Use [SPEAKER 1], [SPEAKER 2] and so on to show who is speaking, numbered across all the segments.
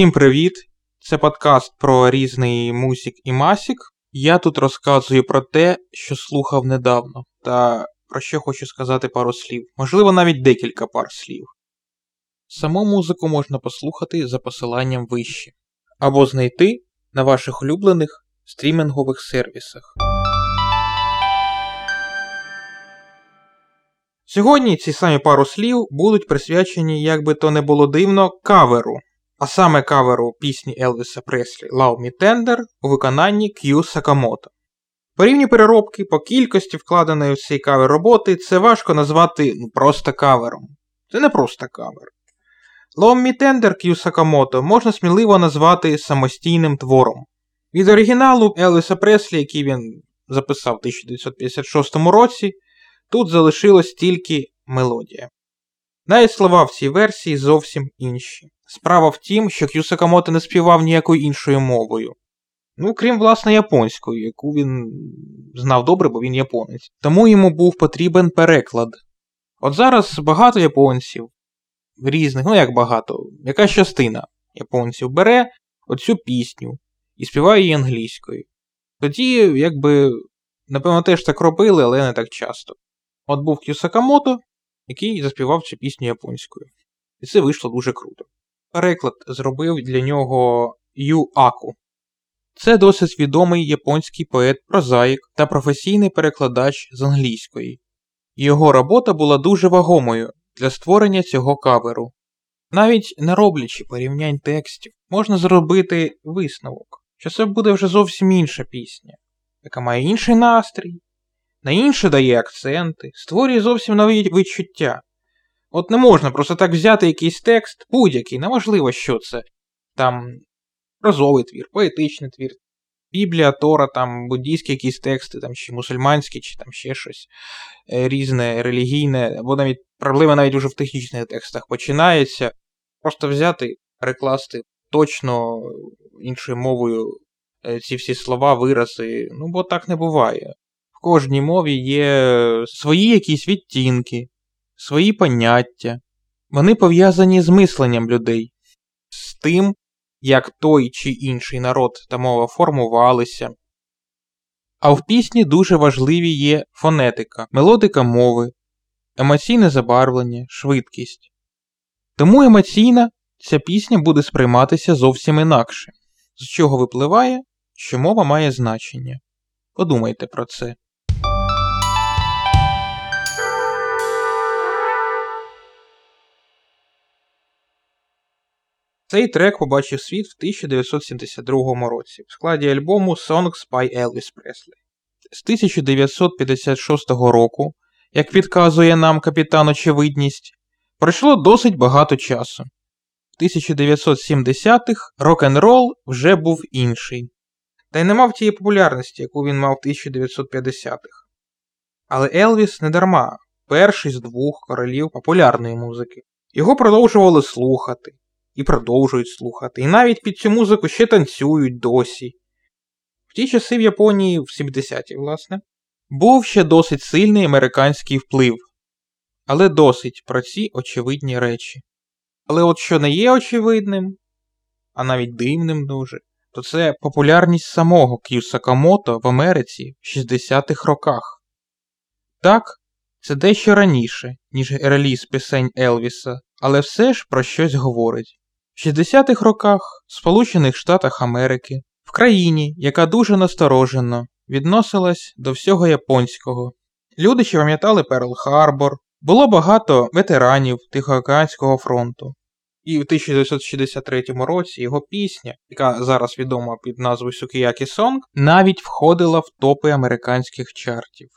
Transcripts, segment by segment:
[SPEAKER 1] Всім привіт! Це подкаст про різний мусік і масік. Я тут розказую про те, що слухав недавно, та про що хочу сказати пару слів, можливо, навіть декілька пар слів. Саму музику можна послухати за посиланням вище, або знайти на ваших улюблених стрімінгових сервісах. Сьогодні ці самі пару слів будуть присвячені, як би то не було дивно, каверу, а саме каверу пісні Елвіса Преслі Love Me Tender у виконанні К'ю Сакамото. По рівні переробки, по кількості вкладеної в цей кавер роботи, це важко назвати ну, просто кавером. Це не просто кавер. Love Me Tender К'ю Сакамото можна сміливо назвати самостійним твором. Від оригіналу Елвіса Преслі, який він записав в 1956 році, тут залишилась тільки мелодія. Навіть слова в цій версії зовсім інші. Справа в тім, що К'ю Сакамото не співав ніякою іншою мовою. Ну, крім власне японської, яку він знав добре, бо він японець. Тому йому був потрібен переклад. От зараз багато японців, різних, ну як багато, якась частина японців бере оцю пісню і співає її англійською. Тоді, якби, напевно, теж так робили, але не так часто. От був К'ю Сакамото, який заспівав цю пісню японською. І це вийшло дуже круто. Переклад зробив для нього Ю Аку. Це досить відомий японський поет-прозаїк та професійний перекладач з англійської. Його робота була дуже вагомою для створення цього каверу. Навіть не роблячи порівнянь текстів, можна зробити висновок, що це буде вже зовсім інша пісня, яка має інший настрій, на інше дає акценти, створює зовсім нові відчуття. От не можна просто так взяти якийсь текст, будь-який, неважливо, що це. Там прозовий твір, поетичний твір, Біблія, Тора, там буддійські якісь тексти, там, чи мусульманські, чи там ще щось е, різне, релігійне, або навіть проблема навіть уже в технічних текстах починається. Просто взяти, перекласти точно іншою мовою е, ці всі слова, вирази. Ну, бо так не буває. В кожній мові є свої якісь відтінки, свої поняття. Вони пов'язані з мисленням людей, з тим, як той чи інший народ та мова формувалися. А в пісні дуже важливі є фонетика, мелодика мови, емоційне забарвлення, швидкість. Тому емоційна ця пісня буде сприйматися зовсім інакше, з чого випливає, що мова має значення. Подумайте про це. Цей трек побачив світ в 1972 році в складі альбому Songs by Elvis Presley. З 1956 року, як відказує нам капітан Очевидність, пройшло досить багато часу. В 1970-х рок-н-рол вже був інший, та й не мав тієї популярності, яку він мав в 1950-х. Але Елвіс не дарма перший з двох королів популярної музики. Його продовжували слухати і продовжують слухати. І навіть під цю музику ще танцюють досі. В ті часи в Японії, в 70-ті, власне, був ще досить сильний американський вплив. Але досить про ці очевидні речі. Але от що не є очевидним, а навіть дивним дуже, то це популярність самого К'ю Сакамото в Америці в 60-х роках. Так, це дещо раніше, ніж реліз пісень Елвіса, але все ж про щось говорить. В 60-х роках в Сполучених Штатах Америки, в країні, яка дуже насторожено відносилась до всього японського. Люди ще пам'ятали Перл Харбор, було багато ветеранів Тихоокеанського фронту. І в 1963 році його пісня, яка зараз відома під назвою Sukiyaki Song, навіть входила в топи американських чартів.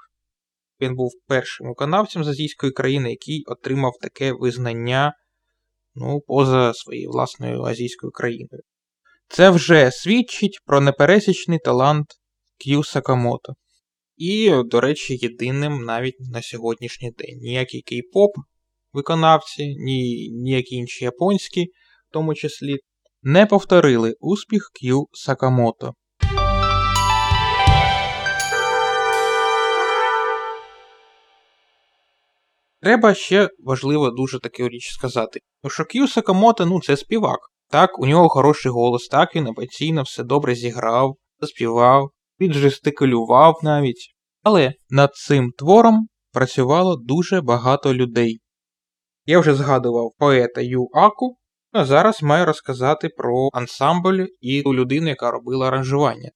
[SPEAKER 1] Він був першим виконавцем з азійської країни, який отримав таке визнання ну, поза своєю власною азійською країною. Це вже свідчить про непересічний талант К'ю Сакамото. І, до речі, єдиним навіть на сьогоднішній день. Ніякий кей-поп виконавці, ні ніякі інші японські, в тому числі, не повторили успіх К'ю Сакамото. Треба ще важливо дуже таку річ сказати. Що К'ю Сакамото, ну це співак. Так, у нього хороший голос, так він емоційно все добре зіграв, заспівав, піджестикулював навіть. Але над цим твором працювало дуже багато людей. Я вже згадував поета Ю Аку, а зараз маю розказати про ансамбль і ту людину, яка робила аранжування.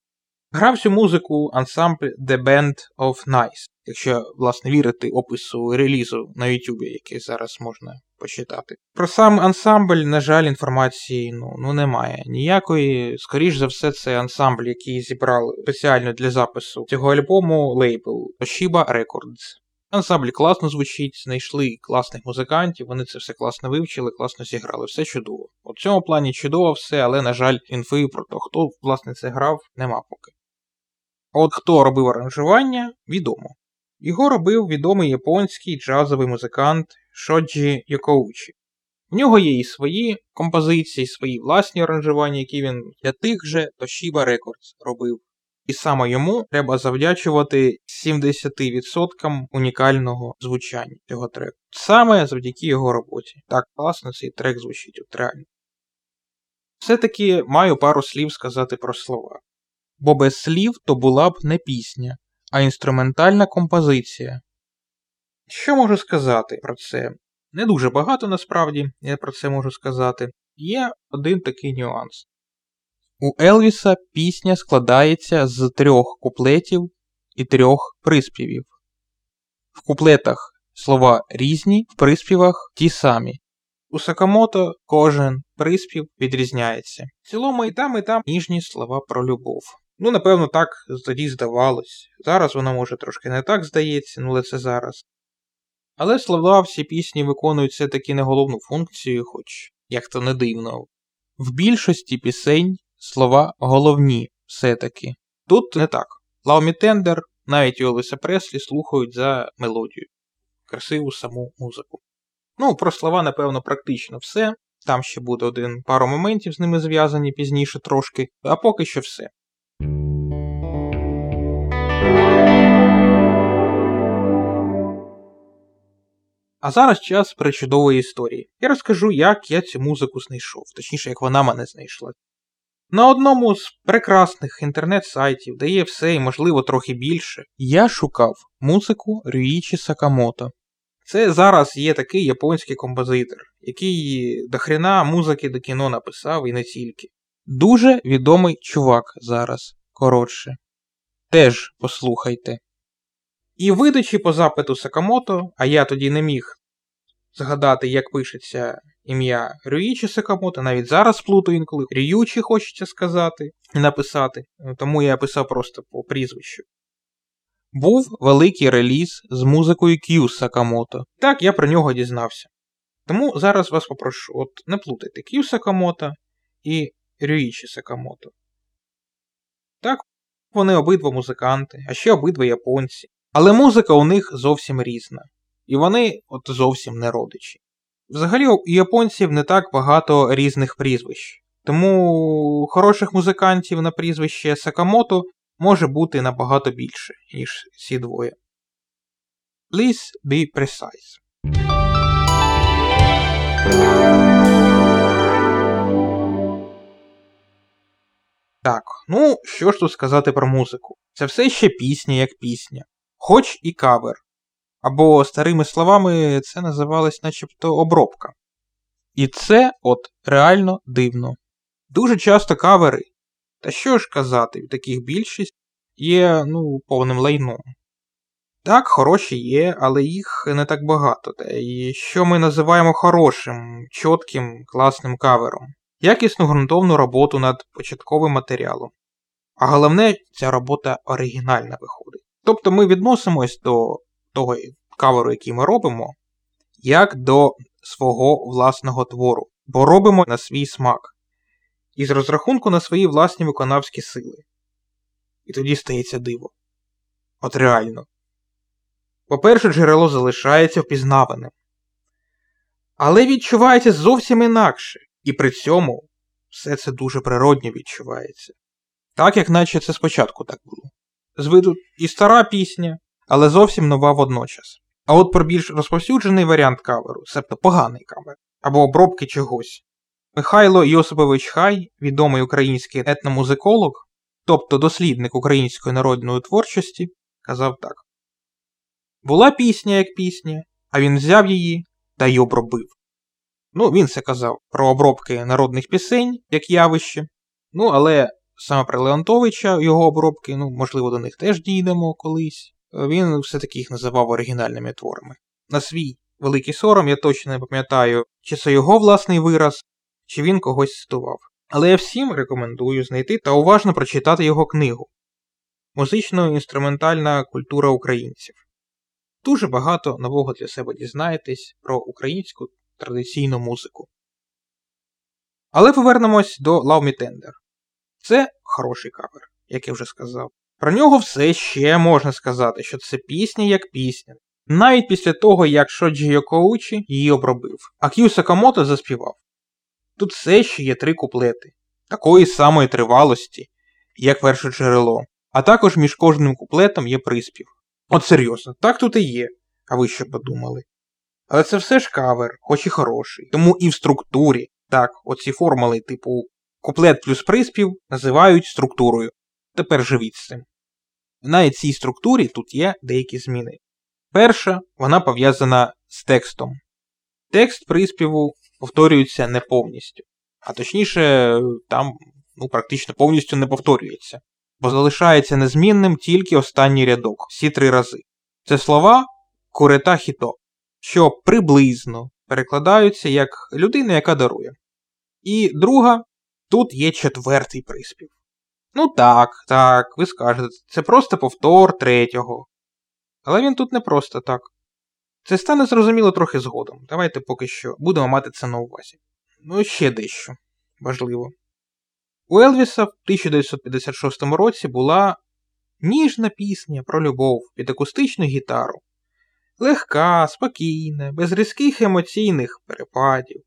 [SPEAKER 1] Грав цю музику ансамбль The Band of Nice, якщо, власне, вірити опису релізу на YouTube, який зараз можна почитати. Про сам ансамбль, на жаль, інформації ну, ну немає ніякої. Скоріш за все, це ансамбль, який зібрали спеціально для запису цього альбому лейбл Toshiba Records. Ансамбль класно звучить, знайшли класних музикантів, вони це все класно вивчили, класно зіграли, все чудово. У цьому плані чудово все, але, на жаль, інфи про те, хто власне це грав, нема поки. От хто робив аранжування, відомо. Його робив відомий японський джазовий музикант Шоджі Йокоучі. В нього є і свої композиції, і свої власні аранжування, які він для тих же Toshiba Records робив. І саме йому треба завдячувати 70% унікального звучання цього треку. Саме завдяки його роботі. Так класно цей трек звучить от реально. Все-таки маю пару слів сказати про слова. Бо без слів то була б не пісня, а інструментальна композиція. Що можу сказати про це? Не дуже багато насправді, я про це можу сказати. Є один такий нюанс. У Елвіса пісня складається з трьох куплетів і трьох приспівів. В куплетах слова різні, в приспівах ті самі. У Сакамото кожен приспів відрізняється. В цілому і там, і там ніжні слова про любов. Ну, напевно, так тоді здавалось. Зараз воно може трошки не так здається, ну але це зараз. Але слова всі пісні виконують все таки не головну функцію, хоч як то не дивно. В більшості пісень слова головні все-таки. Тут не так. Лаумі Тендер, навіть Елвіса Преслі слухають за мелодію, красиву саму музику. Ну, про слова, напевно, практично все. Там ще буде один пару моментів з ними зв'язані пізніше трошки, а поки що все. А зараз час причудової історії. Я розкажу, як я цю музику знайшов, точніше, як вона мене знайшла. На одному з прекрасних інтернет-сайтів, де є все і, можливо, трохи більше, я шукав музику Рюїчі Сакамото. Це зараз є такий японський композитор, який до хрена музики до кіно написав і не тільки. Дуже відомий чувак зараз, коротше. Теж послухайте. І видачі по запиту Сакамото, а я тоді не міг згадати, як пишеться ім'я Рюїчі Сакамото, навіть зараз плутаю інколи Рюючі хочеться сказати написати, тому я писав просто по прізвищу. Був великий реліз з музикою К'ю Сакамото. Так, я про нього дізнався. Тому зараз вас попрошу, от не плутайте К'ю Сакамото і Рюїчі Сакамото. Так, вони обидва музиканти, а ще обидва японці. Але музика у них зовсім різна. І вони от зовсім не родичі. Взагалі у японців не так багато різних прізвищ, тому хороших музикантів на прізвище Сакамото може бути набагато більше, ніж ці двоє. Please be precise. Так, ну що ж тут сказати про музику? Це все ще пісня як пісня, хоч і кавер. Або, старими словами, це називалось начебто обробка. І це от реально дивно. Дуже часто кавери, та що ж казати, в таких більшість є ну, повним лайном. Так, хороші є, але їх не так багато. Та і що ми називаємо хорошим, чітким, класним кавером, якісну ґрунтовну роботу над початковим матеріалом. А головне, ця робота оригінальна виходить. Тобто ми відносимось до того каверу, який ми робимо, як до свого власного твору, бо робимо на свій смак, і з розрахунку на свої власні виконавські сили. І тоді стається диво. От реально. По-перше, джерело залишається впізнаваним. Але відчувається зовсім інакше, і при цьому все це дуже природньо відчувається. Так, як наче це спочатку так було. З виду і стара пісня, але зовсім нова водночас. А от про більш розповсюджений варіант каверу, себто поганий кавер, або обробки чогось. Михайло Йосипович Хай, відомий український етномузиколог, тобто дослідник української народної творчості, казав так: Була пісня як пісня, а він взяв її та й обробив. Ну, він це казав про обробки народних пісень як явище. Ну, але саме про Леонтовича, його обробки, ну, можливо, до них теж дійдемо колись. Він все-таки їх називав оригінальними творами. На свій великий сором я точно не пам'ятаю, чи це його власний вираз, чи він когось цитував. Але я всім рекомендую знайти та уважно прочитати його книгу Музично-інструментальна культура українців. Дуже багато нового для себе дізнаєтесь про українську традиційну музику. Але повернемось до Love Me Tender. Це хороший кавер, як я вже сказав. Про нього все ще можна сказати, що це пісня як пісня. Навіть після того, як Шоджі Йокоучі її обробив, а К'ю Сакамото заспівав. Тут все ще є три куплети, такої самої тривалості, як перше джерело, а також між кожним куплетом є приспів. От серйозно, так тут і є, а ви що подумали? Але це все ж кавер, хоч і хороший. Тому і в структурі, так, оці формули, типу куплет плюс приспів, називають структурою. Тепер живіть з цим. Навіть цій структурі тут є деякі зміни. Перша, вона пов'язана з текстом. Текст приспіву повторюється не повністю, а точніше, там ну, практично повністю не повторюється, бо залишається незмінним тільки останній рядок, всі три рази. Це слова курета хіто, що приблизно перекладаються як людина, яка дарує. І друга, тут є четвертий приспів. Ну так, так, ви скажете, це просто повтор третього. Але він тут не просто так. Це стане зрозуміло трохи згодом. Давайте поки що будемо мати це на увазі. Ну, ще дещо важливо. У Елвіса в 1956 році була ніжна пісня про любов під акустичну гітару. Легка, спокійна, без різких емоційних перепадів,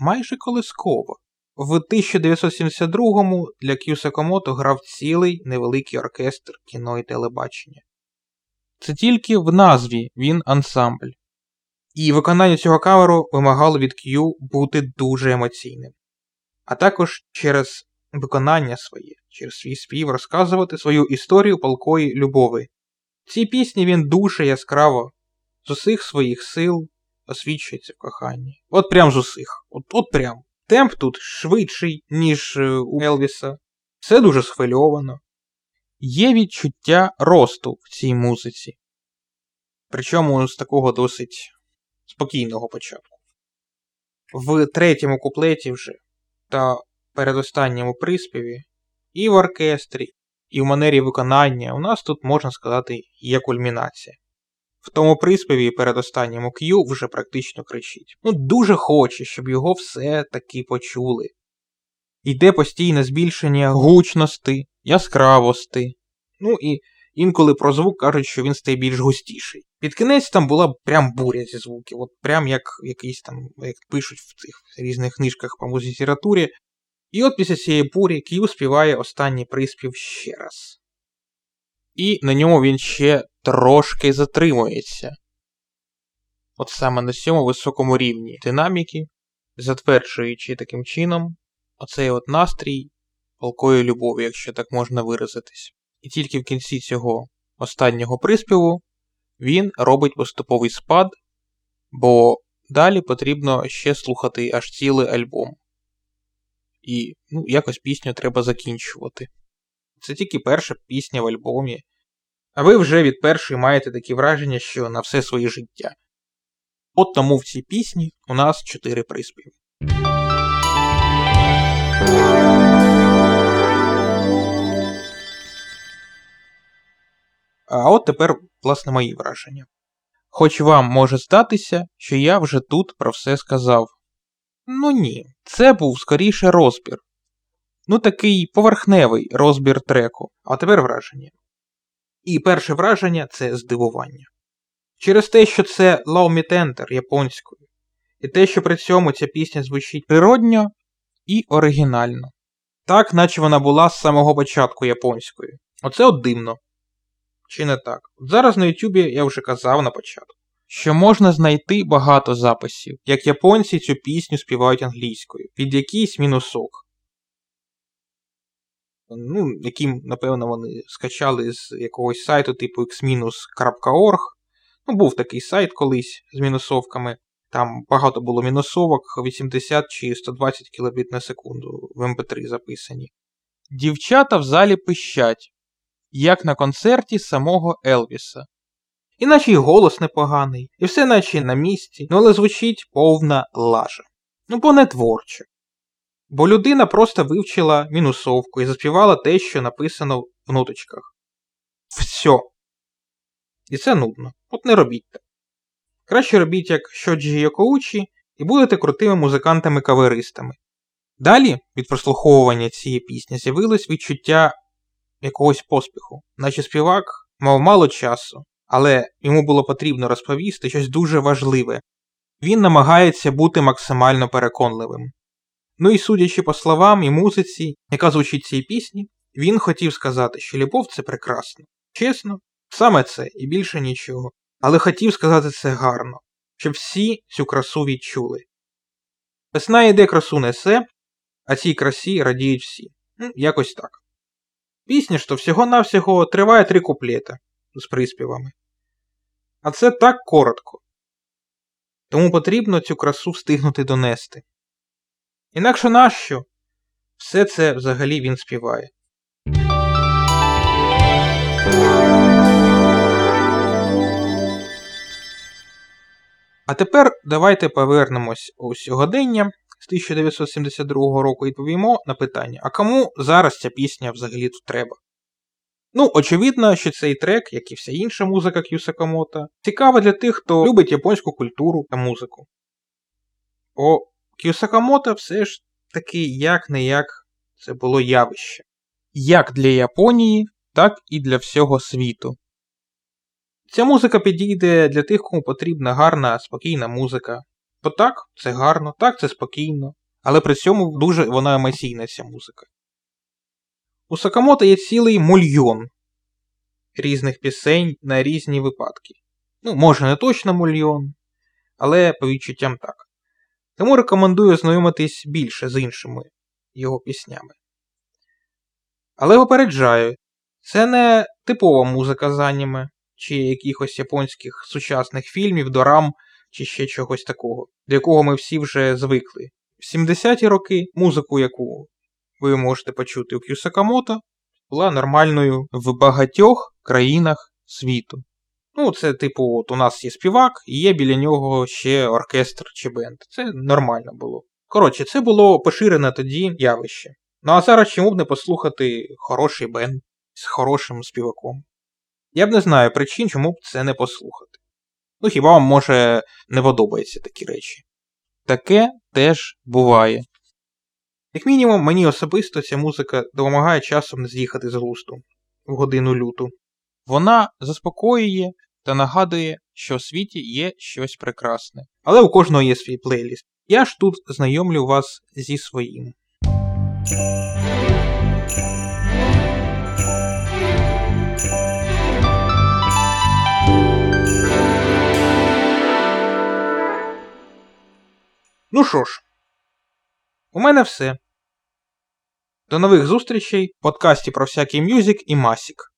[SPEAKER 1] майже колискова. В 1972-му для К'ю Сакамото грав цілий невеликий оркестр кіно і телебачення. Це тільки в назві він ансамбль. І виконання цього каверу вимагало від Q бути дуже емоційним, а також через виконання своє, через свій спів розказувати свою історію полкої любови. В цій пісні він дуже яскраво з усіх своїх сил освічується в коханні. От прям з усіх. От, от прям. Темп тут швидший, ніж е, у Елвіса. Все дуже схвильовано. Є відчуття росту в цій музиці. Причому з такого досить спокійного початку. В третьому куплеті вже та передостанньому приспіві, і в оркестрі, і в манері виконання у нас тут, можна сказати, є кульмінація. В тому приспіві передостанньому Q вже практично кричить. Ну, дуже хоче, щоб його все-таки почули. Йде постійне збільшення гучності, яскравості. Ну і інколи про звук кажуть, що він стає більш густіший. Під кінець там була прям буря зі звуків, от прям як якийсь там, як пишуть в цих різних книжках по музикатурі. І от після цієї бурі К'ю співає останній приспів ще раз. І на ньому він ще трошки затримується. От саме на цьому високому рівні динаміки, затверджуючи таким чином оцей от настрій полкої любові, якщо так можна виразитись. І тільки в кінці цього останнього приспіву він робить поступовий спад, бо далі потрібно ще слухати аж цілий альбом. І ну, якось пісню треба закінчувати. Це тільки перша пісня в альбомі. А ви вже від першої маєте такі враження, що на все своє життя. От тому в цій пісні у нас чотири приспіви. А от тепер, власне, мої враження. Хоч вам може здатися, що я вже тут про все сказав. Ну ні, це був скоріше розбір. Ну такий поверхневий розбір треку, а тепер враження. І перше враження це здивування. Через те, що це Tender японською, і те, що при цьому ця пісня звучить природньо і оригінально. Так, наче вона була з самого початку японською. Оце от дивно. Чи не так? От зараз на Ютубі я вже казав на початку. що можна знайти багато записів, як японці цю пісню співають англійською, під якийсь мінусок. Ну, яким, напевно, вони скачали з якогось сайту типу x-org. Ну, був такий сайт колись з мінусовками. Там багато було мінусовок, 80 чи 120 кбіт на секунду в MP3 ем записані. Дівчата в залі пищать, як на концерті самого Елвіса. Іначе й голос непоганий, і все наче на місці, ну але звучить повна лажа. Ну бо не творче. Бо людина просто вивчила мінусовку і заспівала те, що написано в ноточках. Все. І це нудно. От не робіть так. Краще робіть як Shoji Йокоучі і будете крутими музикантами-каверистами. Далі від прослуховування цієї пісні з'явилось відчуття якогось поспіху, наче співак мав мало часу, але йому було потрібно розповісти щось дуже важливе. Він намагається бути максимально переконливим. Ну і судячи по словам і музиці, яка звучить цій пісні, він хотів сказати, що любов це прекрасно. Чесно, саме це і більше нічого. Але хотів сказати це гарно, щоб всі цю красу відчули. Весна йде красу несе, а цій красі радіють всі. Ну, Якось так. Пісня ж то всього-навсього триває три куплета з приспівами. А це так коротко. Тому потрібно цю красу встигнути донести. Інакше нащо? Все це взагалі він співає. А тепер давайте повернемось у сьогодення з 1972 року і відповімо на питання: а кому зараз ця пісня взагалі тут треба? Ну, очевидно, що цей трек, як і вся інша музика К'ю Сакамото, цікава для тих, хто любить японську культуру та музику. Бо К'ю Сакамото все ж таки як не як це було явище. Як для Японії, так і для всього світу. Ця музика підійде для тих, кому потрібна гарна, спокійна музика. Бо так, це гарно, так це спокійно, але при цьому дуже вона емоційна ця музика. У Сакамото є цілий мульйон різних пісень на різні випадки. Ну, може, не точно мульйон, але по відчуттям так. Тому рекомендую знайомитись більше з іншими його піснями. Але попереджаю, це не типова музика з аніме, чи якихось японських сучасних фільмів, дорам, чи ще чогось такого, до якого ми всі вже звикли. В 70-ті роки музику, яку ви можете почути у К'ю Сакамото, була нормальною в багатьох країнах світу. Ну, це, типу, от у нас є співак, і є біля нього ще оркестр чи бенд. Це нормально було. Коротше, це було поширене тоді явище. Ну а зараз чому б не послухати хороший бенд з хорошим співаком? Я б не знаю причин, чому б це не послухати. Ну хіба вам може не подобаються такі речі? Таке теж буває. Як мінімум, мені особисто ця музика допомагає часом не з'їхати з глусту в годину люту. Вона заспокоює та нагадує, що в світі є щось прекрасне. Але у кожного є свій плейліст. Я ж тут знайомлю вас зі своїм. Ну що ж, у мене все. До нових зустрічей в подкасті про всякий мюзик і масік.